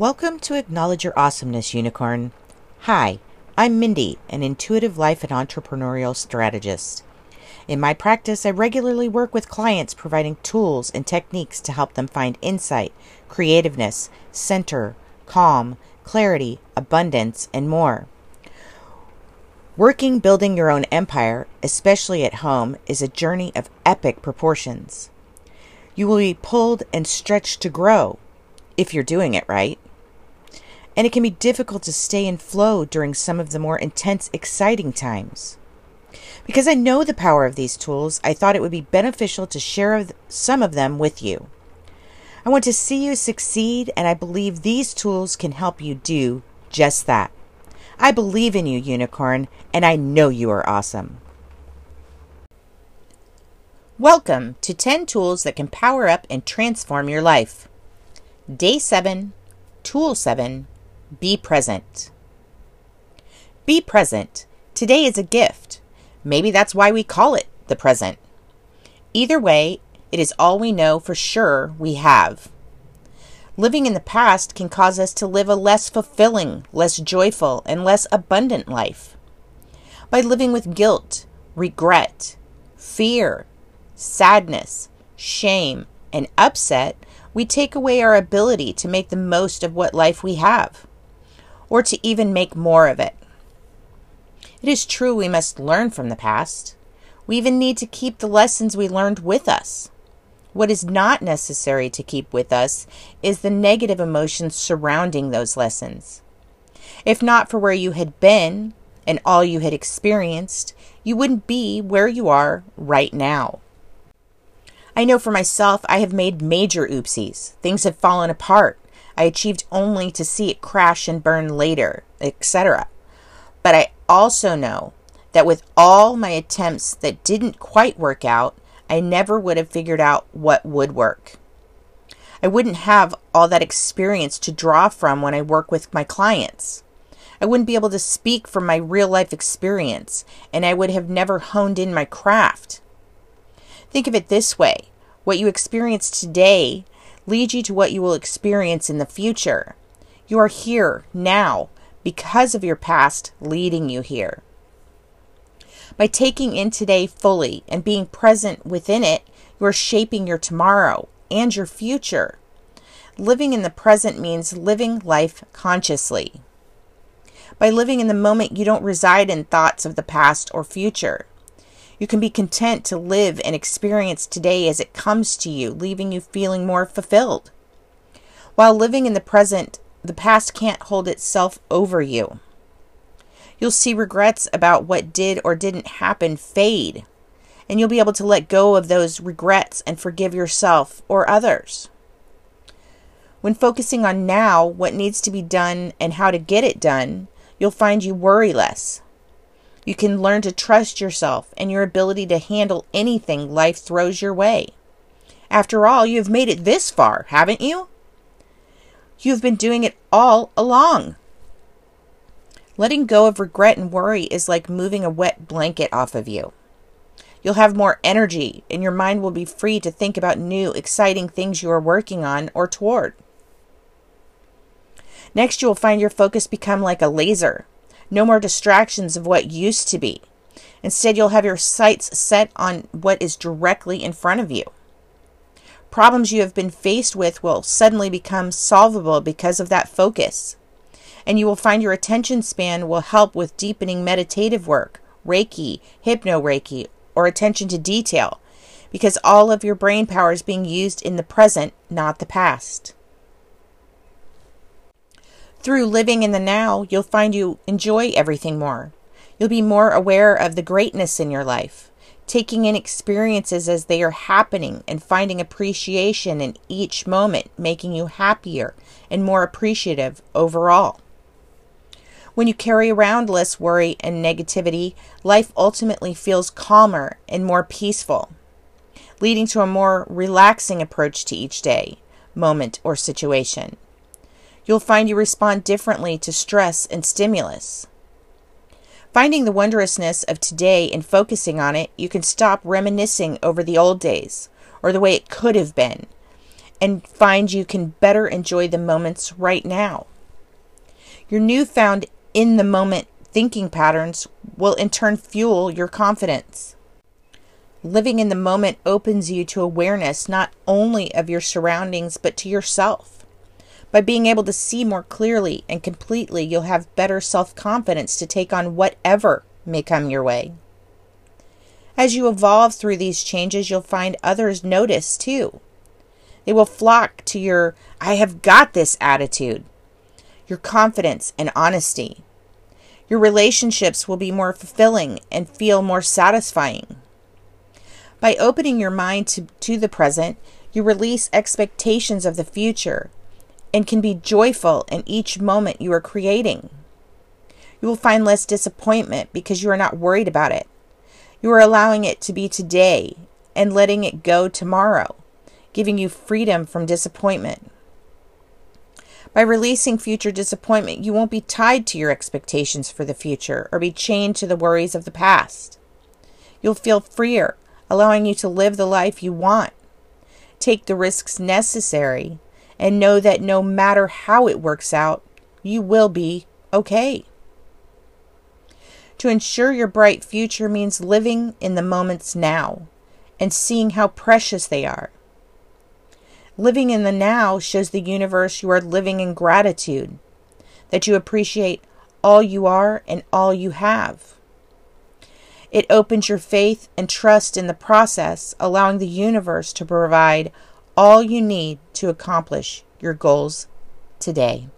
Welcome to Acknowledge Your Awesomeness, Unicorn. Hi, I'm Mindy, an intuitive life and entrepreneurial strategist. In my practice, I regularly work with clients providing tools and techniques to help them find insight, creativeness, center, calm, clarity, abundance, and more. Working building your own empire, especially at home, is a journey of epic proportions. You will be pulled and stretched to grow if you're doing it right. And it can be difficult to stay in flow during some of the more intense, exciting times. Because I know the power of these tools, I thought it would be beneficial to share some of them with you. I want to see you succeed, and I believe these tools can help you do just that. I believe in you, Unicorn, and I know you are awesome. Welcome to 10 tools that can power up and transform your life. Day 7, Tool 7 Be Present. Be present. Today is a gift. Maybe that's why we call it the present. Either way, it is all we know for sure we have. Living in the past can cause us to live a less fulfilling, less joyful, and less abundant life. By living with guilt, regret, fear, sadness, shame, and upset, we take away our ability to make the most of what life we have, or to even make more of it. It is true we must learn from the past. We even need to keep the lessons we learned with us. What is not necessary to keep with us is the negative emotions surrounding those lessons. If not for where you had been and all you had experienced, you wouldn't be where you are right now. I know for myself, I have made major oopsies. Things have fallen apart. I achieved only to see it crash and burn later, etc. But I also know that with all my attempts that didn't quite work out, I never would have figured out what would work. I wouldn't have all that experience to draw from when I work with my clients. I wouldn't be able to speak from my real life experience, and I would have never honed in my craft. Think of it this way what you experience today leads you to what you will experience in the future. You are here now because of your past leading you here. By taking in today fully and being present within it, you are shaping your tomorrow and your future. Living in the present means living life consciously. By living in the moment, you don't reside in thoughts of the past or future. You can be content to live and experience today as it comes to you, leaving you feeling more fulfilled. While living in the present, the past can't hold itself over you. You'll see regrets about what did or didn't happen fade, and you'll be able to let go of those regrets and forgive yourself or others. When focusing on now, what needs to be done, and how to get it done, you'll find you worry less. You can learn to trust yourself and your ability to handle anything life throws your way. After all, you have made it this far, haven't you? You've been doing it all along. Letting go of regret and worry is like moving a wet blanket off of you. You'll have more energy, and your mind will be free to think about new, exciting things you are working on or toward. Next, you will find your focus become like a laser, no more distractions of what used to be. Instead, you'll have your sights set on what is directly in front of you. Problems you have been faced with will suddenly become solvable because of that focus. And you will find your attention span will help with deepening meditative work, Reiki, Hypno Reiki, or attention to detail, because all of your brain power is being used in the present, not the past. Through living in the now, you'll find you enjoy everything more. You'll be more aware of the greatness in your life, taking in experiences as they are happening and finding appreciation in each moment, making you happier and more appreciative overall. When you carry around less worry and negativity, life ultimately feels calmer and more peaceful, leading to a more relaxing approach to each day, moment, or situation you'll find you respond differently to stress and stimulus. Finding the wondrousness of today and focusing on it, you can stop reminiscing over the old days or the way it could have been and find you can better enjoy the moments right now. Your newfound in the moment thinking patterns will in turn fuel your confidence. Living in the moment opens you to awareness not only of your surroundings but to yourself. By being able to see more clearly and completely, you'll have better self confidence to take on whatever may come your way. As you evolve through these changes, you'll find others notice too. They will flock to your I have got this attitude, your confidence and honesty. Your relationships will be more fulfilling and feel more satisfying. By opening your mind to, to the present, you release expectations of the future and can be joyful in each moment you are creating. You will find less disappointment because you are not worried about it. You are allowing it to be today and letting it go tomorrow, giving you freedom from disappointment. By releasing future disappointment, you won't be tied to your expectations for the future or be chained to the worries of the past. You'll feel freer, allowing you to live the life you want. Take the risks necessary and know that no matter how it works out, you will be okay. To ensure your bright future means living in the moments now and seeing how precious they are. Living in the now shows the universe you are living in gratitude, that you appreciate all you are and all you have. It opens your faith and trust in the process, allowing the universe to provide all you need to accomplish your goals today.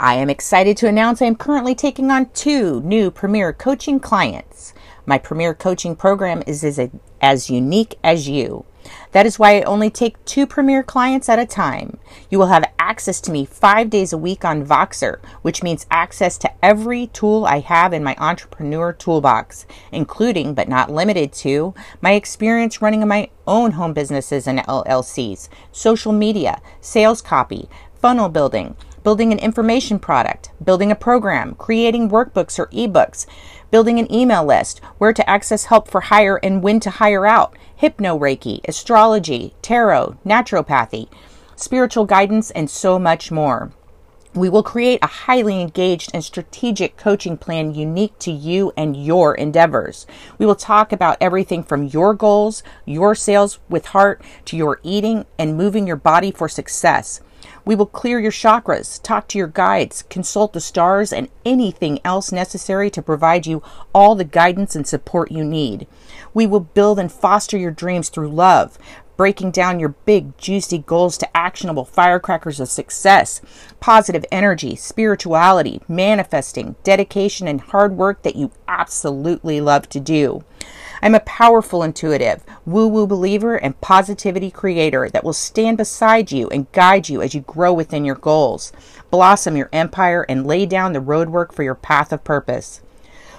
I am excited to announce I am currently taking on two new Premier Coaching clients. My Premier Coaching program is as, as unique as you. That is why I only take two Premier clients at a time. You will have access to me five days a week on Voxer, which means access to every tool I have in my entrepreneur toolbox, including but not limited to my experience running my own home businesses and LLCs, social media, sales copy, funnel building, building an information product, building a program, creating workbooks or ebooks, building an email list, where to access help for hire and when to hire out, hypno Reiki, astrology, tarot, naturopathy, spiritual guidance, and so much more. We will create a highly engaged and strategic coaching plan unique to you and your endeavors. We will talk about everything from your goals, your sales with heart, to your eating and moving your body for success. We will clear your chakras, talk to your guides, consult the stars, and anything else necessary to provide you all the guidance and support you need. We will build and foster your dreams through love, breaking down your big, juicy goals to actionable firecrackers of success, positive energy, spirituality, manifesting, dedication, and hard work that you absolutely love to do. I'm a powerful intuitive, woo woo believer, and positivity creator that will stand beside you and guide you as you grow within your goals, blossom your empire, and lay down the roadwork for your path of purpose.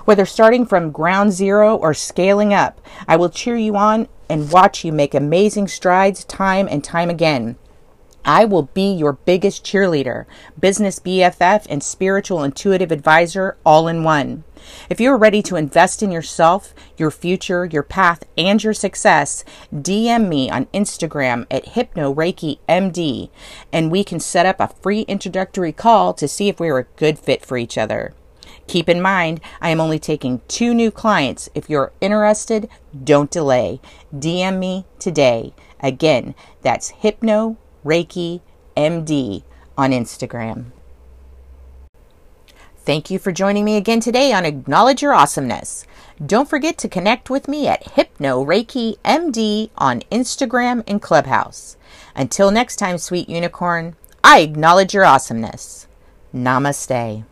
Whether starting from ground zero or scaling up, I will cheer you on and watch you make amazing strides time and time again. I will be your biggest cheerleader, business BFF, and spiritual intuitive advisor all in one. If you are ready to invest in yourself, your future, your path, and your success, DM me on Instagram at HypnoReikiMD and we can set up a free introductory call to see if we are a good fit for each other. Keep in mind, I am only taking two new clients. If you're interested, don't delay. DM me today. Again, that's Hypno Reiki MD on Instagram. Thank you for joining me again today on Acknowledge Your Awesomeness. Don't forget to connect with me at Hypno Reiki MD on Instagram and Clubhouse. Until next time, sweet unicorn, I acknowledge your awesomeness. Namaste.